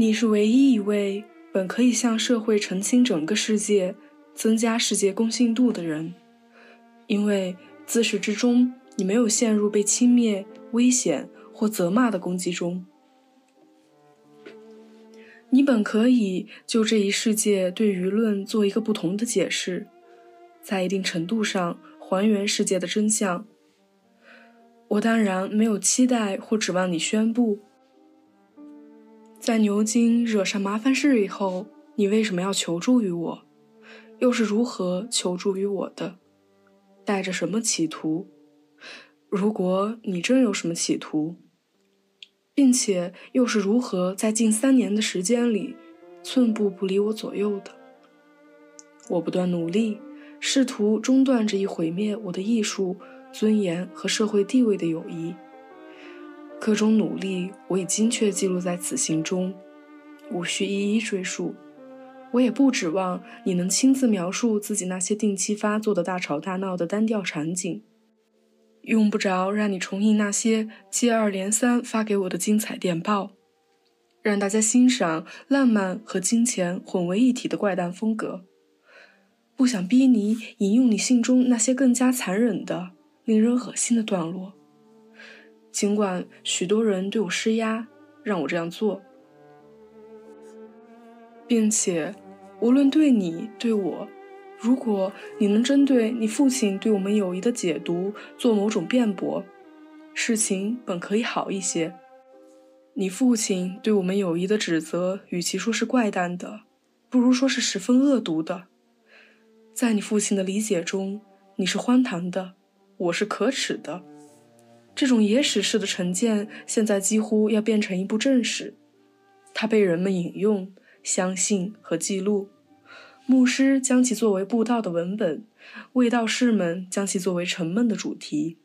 你是唯一一位本可以向社会澄清整个世界、增加世界公信度的人，因为自始至终你没有陷入被轻蔑、危险或责骂的攻击中。你本可以就这一世界对舆论做一个不同的解释，在一定程度上还原世界的真相。我当然没有期待或指望你宣布。在牛津惹上麻烦事以后，你为什么要求助于我？又是如何求助于我的？带着什么企图？如果你真有什么企图，并且又是如何在近三年的时间里，寸步不离我左右的？我不断努力，试图中断这一毁灭我的艺术、尊严和社会地位的友谊。各种努力，我已精确记录在此信中，无需一一赘述。我也不指望你能亲自描述自己那些定期发作的大吵大闹的单调场景，用不着让你重印那些接二连三发给我的精彩电报，让大家欣赏浪漫和金钱混为一体的怪诞风格。不想逼你引用你信中那些更加残忍的、令人恶心的段落。尽管许多人对我施压，让我这样做，并且无论对你对我，如果你能针对你父亲对我们友谊的解读做某种辩驳，事情本可以好一些。你父亲对我们友谊的指责，与其说是怪诞的，不如说是十分恶毒的。在你父亲的理解中，你是荒唐的，我是可耻的。这种野史式的成见，现在几乎要变成一部正史，它被人们引用、相信和记录。牧师将其作为布道的文本，卫道士们将其作为沉闷的主题。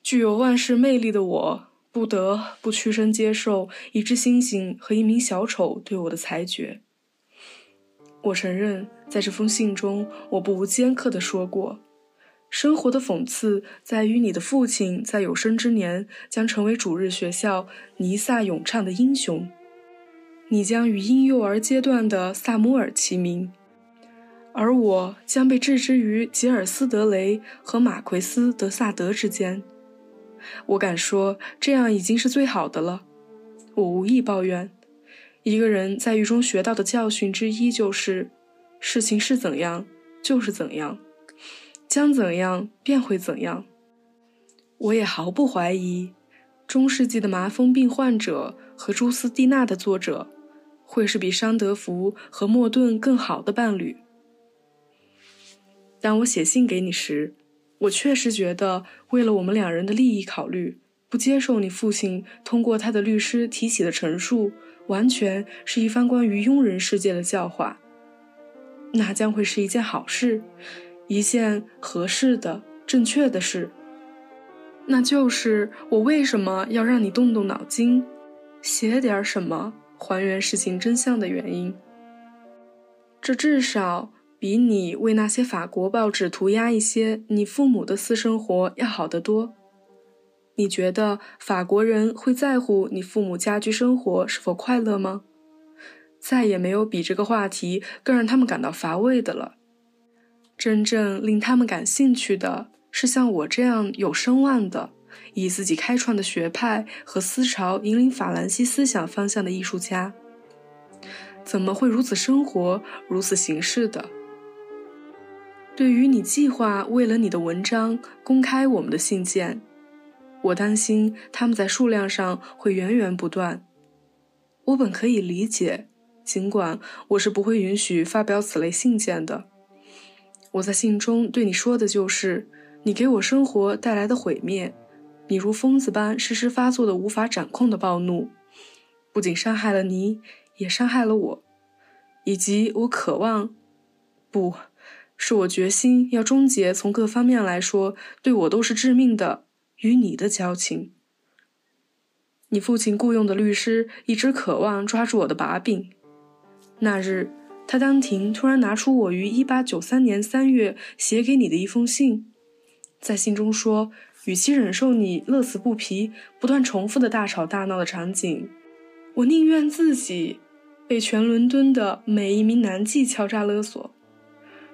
具有万世魅力的我，不得不屈身接受一只猩猩和一名小丑对我的裁决。我承认，在这封信中，我不无尖刻地说过。生活的讽刺在于，你的父亲在有生之年将成为主日学校尼萨咏唱的英雄，你将与婴幼儿阶段的萨姆尔齐名，而我将被置之于吉尔斯德雷和马奎斯德萨德之间。我敢说，这样已经是最好的了。我无意抱怨。一个人在狱中学到的教训之一就是：事情是怎样，就是怎样。将怎样便会怎样。我也毫不怀疑，中世纪的麻风病患者和朱斯蒂娜的作者会是比桑德福和莫顿更好的伴侣。当我写信给你时，我确实觉得，为了我们两人的利益考虑，不接受你父亲通过他的律师提起的陈述，完全是一番关于庸人世界的教化。那将会是一件好事。一件合适的、正确的事，那就是我为什么要让你动动脑筋，写点什么还原事情真相的原因。这至少比你为那些法国报纸涂鸦一些你父母的私生活要好得多。你觉得法国人会在乎你父母家居生活是否快乐吗？再也没有比这个话题更让他们感到乏味的了。真正令他们感兴趣的是像我这样有声望的、以自己开创的学派和思潮引领法兰西思想方向的艺术家。怎么会如此生活、如此行事的？对于你计划为了你的文章公开我们的信件，我担心他们在数量上会源源不断。我本可以理解，尽管我是不会允许发表此类信件的。我在信中对你说的就是，你给我生活带来的毁灭，你如疯子般时时发作的无法掌控的暴怒，不仅伤害了你，也伤害了我，以及我渴望，不是我决心要终结从各方面来说对我都是致命的与你的交情。你父亲雇佣的律师一直渴望抓住我的把柄，那日。他当庭突然拿出我于1893年3月写给你的一封信，在信中说：“与其忍受你乐此不疲、不断重复的大吵大闹的场景，我宁愿自己被全伦敦的每一名男妓敲诈勒索。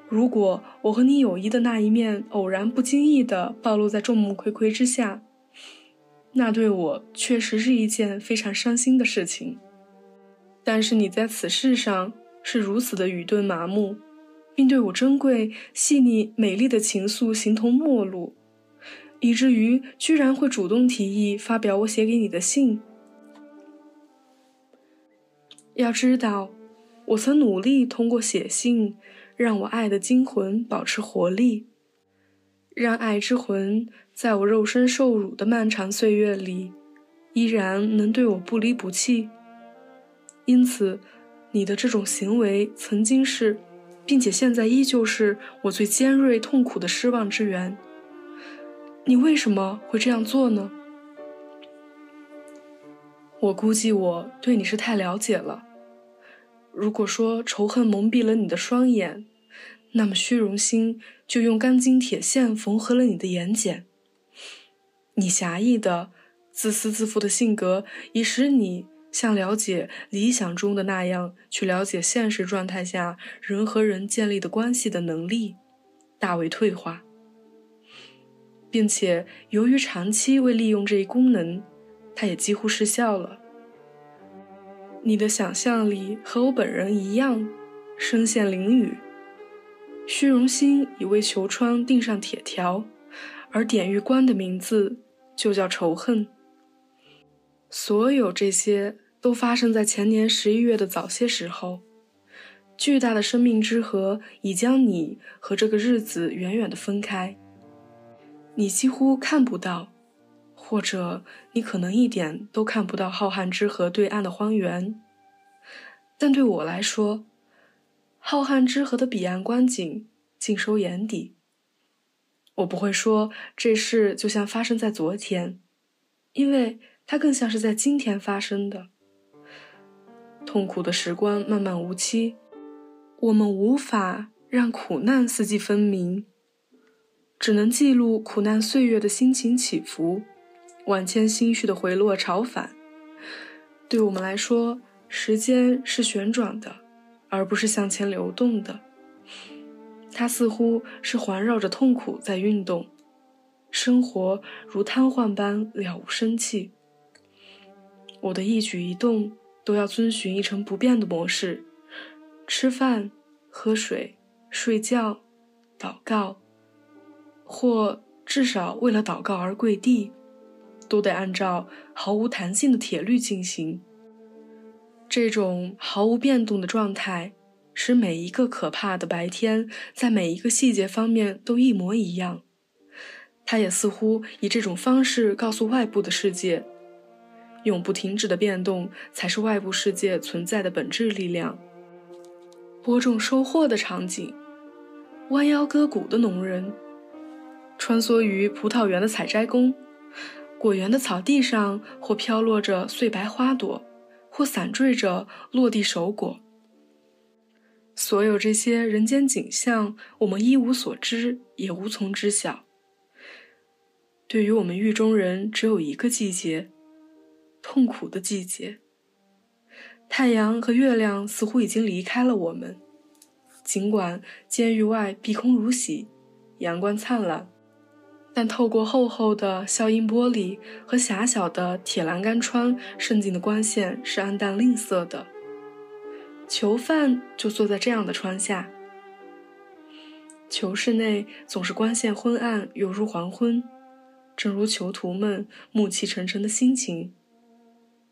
如果我和你友谊的那一面偶然不经意地暴露在众目睽睽之下，那对我确实是一件非常伤心的事情。但是你在此事上是如此的愚钝麻木，并对我珍贵、细腻、美丽的情愫形同陌路。以至于居然会主动提议发表我写给你的信。要知道，我曾努力通过写信，让我爱的精魂保持活力，让爱之魂在我肉身受辱的漫长岁月里，依然能对我不离不弃。因此，你的这种行为曾经是，并且现在依旧是我最尖锐痛苦的失望之源。你为什么会这样做呢？我估计我对你是太了解了。如果说仇恨蒙蔽了你的双眼，那么虚荣心就用钢筋铁线缝合了你的眼睑。你狭义的、自私自负的性格，已使你像了解理想中的那样去了解现实状态下人和人建立的关系的能力，大为退化。并且，由于长期未利用这一功能，它也几乎失效了。你的想象力和我本人一样，身陷囹圄。虚荣心已为球窗钉上铁条，而典狱官的名字就叫仇恨。所有这些都发生在前年十一月的早些时候。巨大的生命之河已将你和这个日子远远地分开。你几乎看不到，或者你可能一点都看不到浩瀚之河对岸的荒原。但对我来说，浩瀚之河的彼岸观景尽收眼底。我不会说这事就像发生在昨天，因为它更像是在今天发生的。痛苦的时光漫漫无期，我们无法让苦难四季分明。只能记录苦难岁月的心情起伏，万千心绪的回落潮返。对我们来说，时间是旋转的，而不是向前流动的。它似乎是环绕着痛苦在运动，生活如瘫痪般了无生气。我的一举一动都要遵循一成不变的模式：吃饭、喝水、睡觉、祷告。或至少为了祷告而跪地，都得按照毫无弹性的铁律进行。这种毫无变动的状态，使每一个可怕的白天在每一个细节方面都一模一样。他也似乎以这种方式告诉外部的世界：永不停止的变动才是外部世界存在的本质力量。播种收获的场景，弯腰割谷的农人。穿梭于葡萄园的采摘工，果园的草地上，或飘落着碎白花朵，或散坠着落地熟果。所有这些人间景象，我们一无所知，也无从知晓。对于我们狱中人，只有一个季节，痛苦的季节。太阳和月亮似乎已经离开了我们，尽管监狱外碧空如洗，阳光灿烂。但透过厚厚的消音玻璃和狭小的铁栏杆窗渗进的光线是暗淡吝啬的。囚犯就坐在这样的窗下。囚室内总是光线昏暗，犹如黄昏，正如囚徒们暮气沉沉的心情。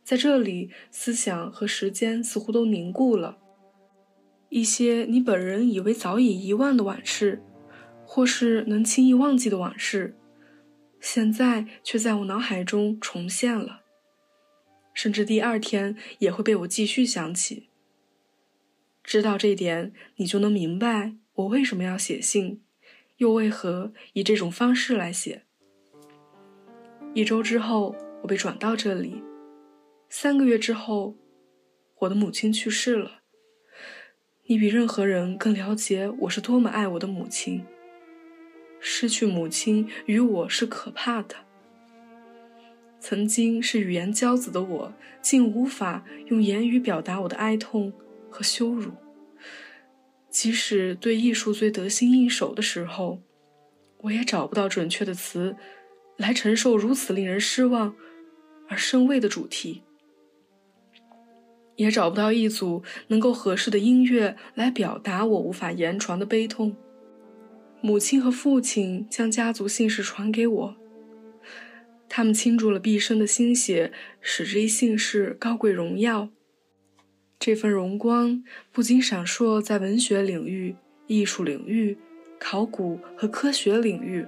在这里，思想和时间似乎都凝固了。一些你本人以为早已遗忘的往事。或是能轻易忘记的往事，现在却在我脑海中重现了，甚至第二天也会被我继续想起。知道这点，你就能明白我为什么要写信，又为何以这种方式来写。一周之后，我被转到这里；三个月之后，我的母亲去世了。你比任何人更了解我是多么爱我的母亲。失去母亲与我是可怕的。曾经是语言骄子的我，竟无法用言语表达我的哀痛和羞辱。即使对艺术最得心应手的时候，我也找不到准确的词来承受如此令人失望而生畏的主题，也找不到一组能够合适的音乐来表达我无法言传的悲痛。母亲和父亲将家族姓氏传给我，他们倾注了毕生的心血，使这一姓氏高贵荣耀。这份荣光不仅闪烁在文学领域、艺术领域、考古和科学领域，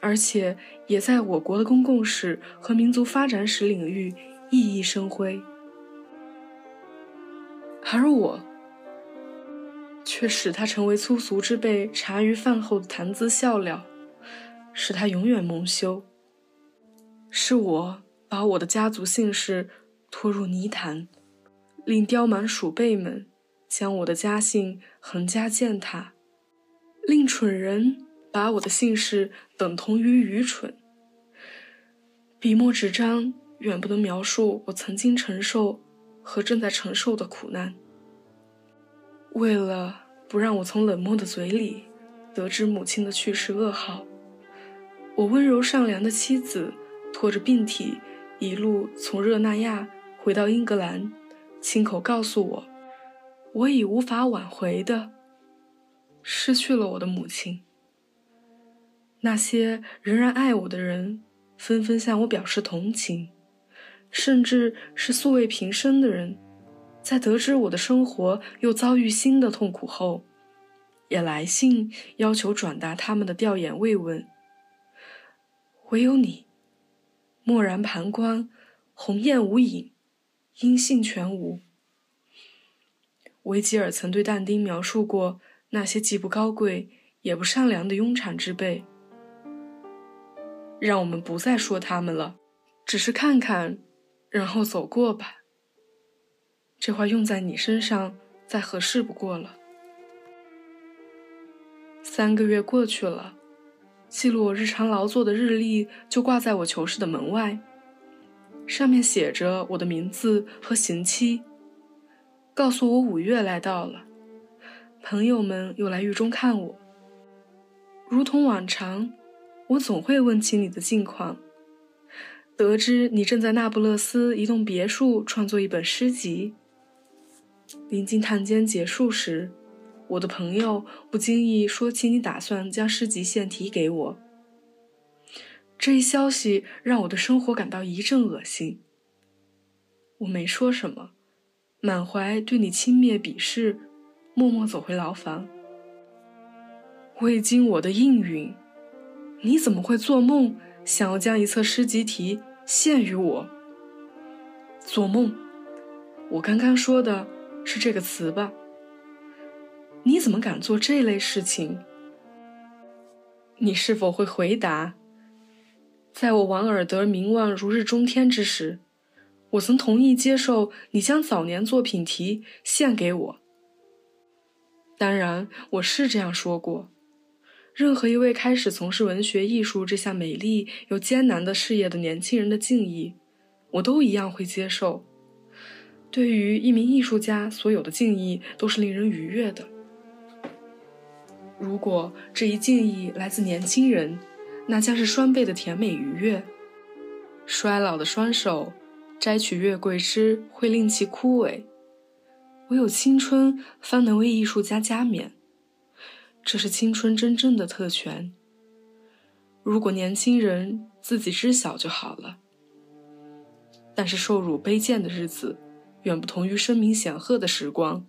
而且也在我国的公共史和民族发展史领域熠熠生辉。而我，却使他成为粗俗之辈茶余饭后的谈资笑料，使他永远蒙羞。是我把我的家族姓氏拖入泥潭。令刁蛮鼠辈们将我的家姓横加践踏，令蠢人把我的姓氏等同于愚蠢。笔墨纸张远不能描述我曾经承受和正在承受的苦难。为了不让我从冷漠的嘴里得知母亲的去世噩耗，我温柔善良的妻子拖着病体一路从热那亚回到英格兰。亲口告诉我，我已无法挽回的失去了我的母亲。那些仍然爱我的人纷纷向我表示同情，甚至是素未平生的人，在得知我的生活又遭遇新的痛苦后，也来信要求转达他们的调研慰问。唯有你，漠然旁观，鸿雁无影。音信全无。维吉尔曾对但丁描述过那些既不高贵也不善良的庸产之辈。让我们不再说他们了，只是看看，然后走过吧。这话用在你身上再合适不过了。三个月过去了，记录我日常劳作的日历就挂在我囚室的门外。上面写着我的名字和刑期，告诉我五月来到了，朋友们又来狱中看我。如同往常，我总会问起你的近况。得知你正在那不勒斯一栋别墅创作一本诗集。临近探监结束时，我的朋友不经意说起你打算将诗集献题给我。这一消息让我的生活感到一阵恶心。我没说什么，满怀对你轻蔑鄙视，默默走回牢房。未经我的应允，你怎么会做梦想要将一册诗集题献于我？做梦！我刚刚说的是这个词吧？你怎么敢做这类事情？你是否会回答？在我王尔德名望如日中天之时，我曾同意接受你将早年作品题献给我。当然，我是这样说过。任何一位开始从事文学艺术这项美丽又艰难的事业的年轻人的敬意，我都一样会接受。对于一名艺术家，所有的敬意都是令人愉悦的。如果这一敬意来自年轻人，那将是双倍的甜美愉悦。衰老的双手摘取月桂枝会令其枯萎，唯有青春方能为艺术家加冕。这是青春真正的特权。如果年轻人自己知晓就好了。但是受辱卑贱的日子，远不同于声名显赫的时光。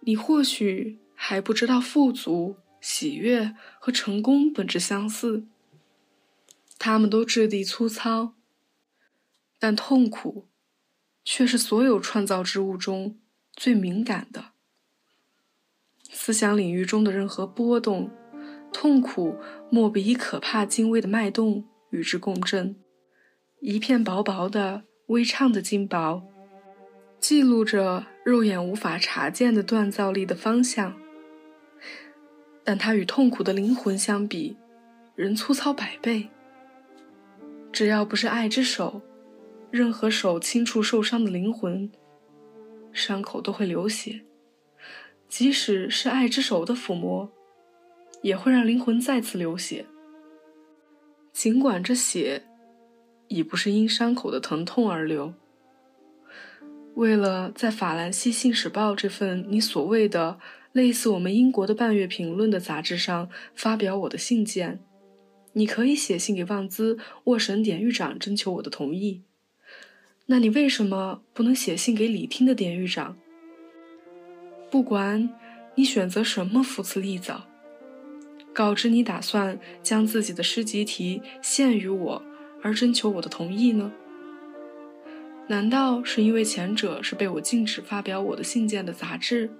你或许还不知道富足。喜悦和成功本质相似，他们都质地粗糙，但痛苦却是所有创造之物中最敏感的。思想领域中的任何波动，痛苦莫比以可怕精微的脉动与之共振。一片薄薄的、微颤的金箔，记录着肉眼无法察见的锻造力的方向。但它与痛苦的灵魂相比，仍粗糙百倍。只要不是爱之手，任何手轻触受伤的灵魂，伤口都会流血；即使是爱之手的抚摸，也会让灵魂再次流血。尽管这血已不是因伤口的疼痛而流。为了在《法兰西信使报》这份你所谓的类似我们英国的半月评论的杂志上发表我的信件。你可以写信给旺兹沃神典狱长征求我的同意。那你为什么不能写信给里汀的典狱长？不管你选择什么副词立早，告知你打算将自己的诗集题献于我而征求我的同意呢？难道是因为前者是被我禁止发表我的信件的杂志？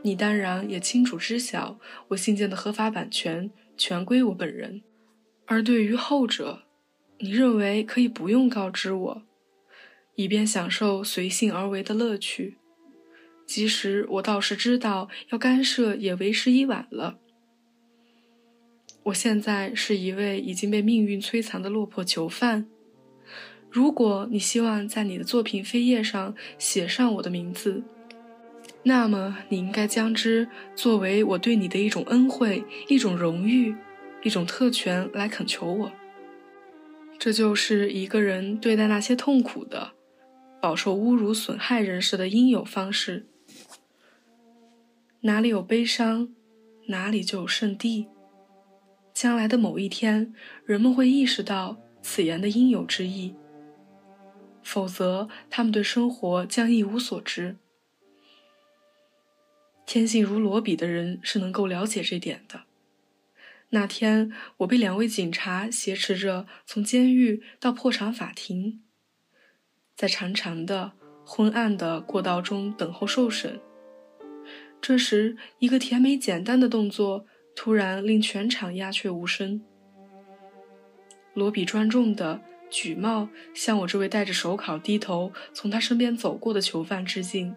你当然也清楚知晓我信件的合法版权。全归我本人，而对于后者，你认为可以不用告知我，以便享受随性而为的乐趣。即使我倒是知道要干涉也为时已晚了。我现在是一位已经被命运摧残的落魄囚犯。如果你希望在你的作品扉页上写上我的名字，那么，你应该将之作为我对你的一种恩惠、一种荣誉、一种特权来恳求我。这就是一个人对待那些痛苦的、饱受侮辱损害人士的应有方式。哪里有悲伤，哪里就有圣地。将来的某一天，人们会意识到此言的应有之意，否则他们对生活将一无所知。天性如罗比的人是能够了解这点的。那天，我被两位警察挟持着从监狱到破产法庭，在长长的、昏暗的过道中等候受审。这时，一个甜美简单的动作突然令全场鸦雀无声。罗比庄重地举帽向我这位戴着手铐、低头从他身边走过的囚犯致敬。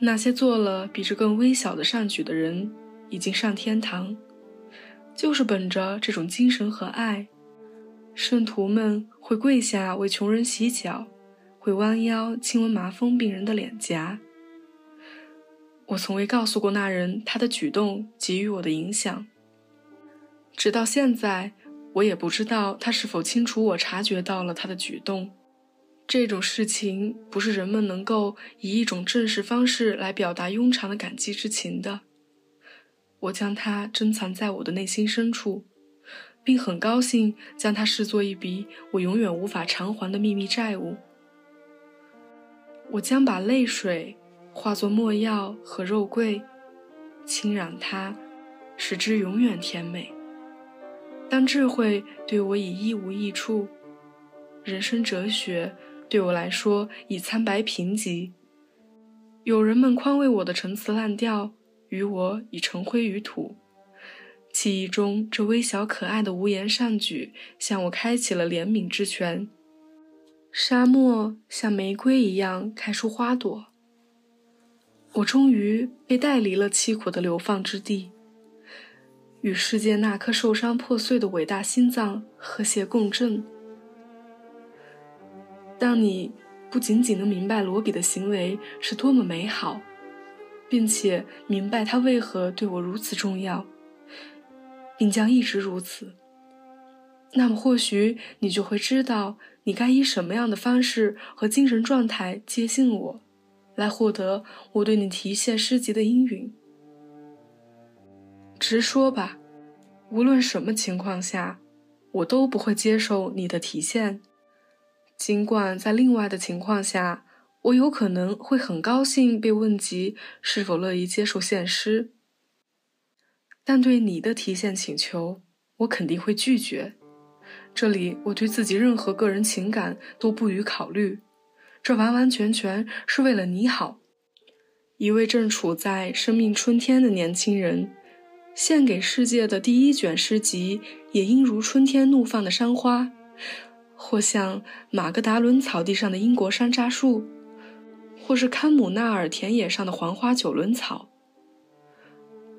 那些做了比这更微小的善举的人，已经上天堂，就是本着这种精神和爱。圣徒们会跪下为穷人洗脚，会弯腰亲吻麻风病人的脸颊。我从未告诉过那人他的举动给予我的影响，直到现在，我也不知道他是否清楚我察觉到了他的举动。这种事情不是人们能够以一种正式方式来表达庸常的感激之情的。我将它珍藏在我的内心深处，并很高兴将它视作一笔我永远无法偿还的秘密债务。我将把泪水化作墨药和肉桂，侵染它，使之永远甜美。当智慧对我已一无益处，人生哲学。对我来说已苍白贫瘠，有人们宽慰我的陈词滥调，与我已成灰于土。记忆中这微小可爱的无言善举，向我开启了怜悯之泉。沙漠像玫瑰一样开出花朵。我终于被带离了凄苦的流放之地，与世界那颗受伤破碎的伟大心脏和谐共振。当你不仅仅能明白罗比的行为是多么美好，并且明白他为何对我如此重要，并将一直如此，那么或许你就会知道你该以什么样的方式和精神状态接近我，来获得我对你提献诗集的应允。直说吧，无论什么情况下，我都不会接受你的提现。尽管在另外的情况下，我有可能会很高兴被问及是否乐意接受献诗，但对你的提现请求，我肯定会拒绝。这里我对自己任何个人情感都不予考虑，这完完全全是为了你好。一位正处在生命春天的年轻人，献给世界的第一卷诗集，也应如春天怒放的山花。或像马格达伦草地上的英国山楂树，或是堪姆纳尔田野上的黄花九轮草。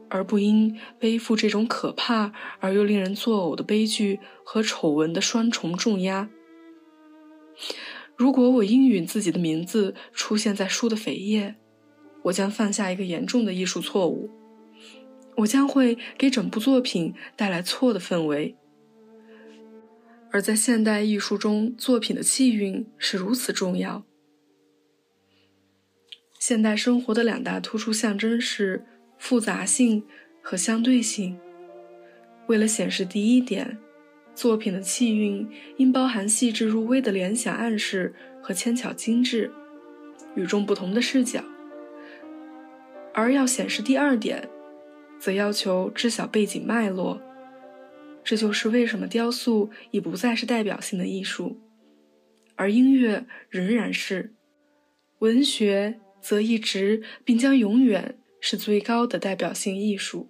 而不应背负这种可怕而又令人作呕的悲剧和丑闻的双重重压。如果我应允自己的名字出现在书的扉页，我将犯下一个严重的艺术错误，我将会给整部作品带来错的氛围。而在现代艺术中，作品的气韵是如此重要。现代生活的两大突出象征是复杂性和相对性。为了显示第一点，作品的气韵应包含细致入微的联想暗示和纤巧精致、与众不同的视角；而要显示第二点，则要求知晓背景脉络。这就是为什么雕塑已不再是代表性的艺术，而音乐仍然是文学。则一直并将永远是最高的代表性艺术。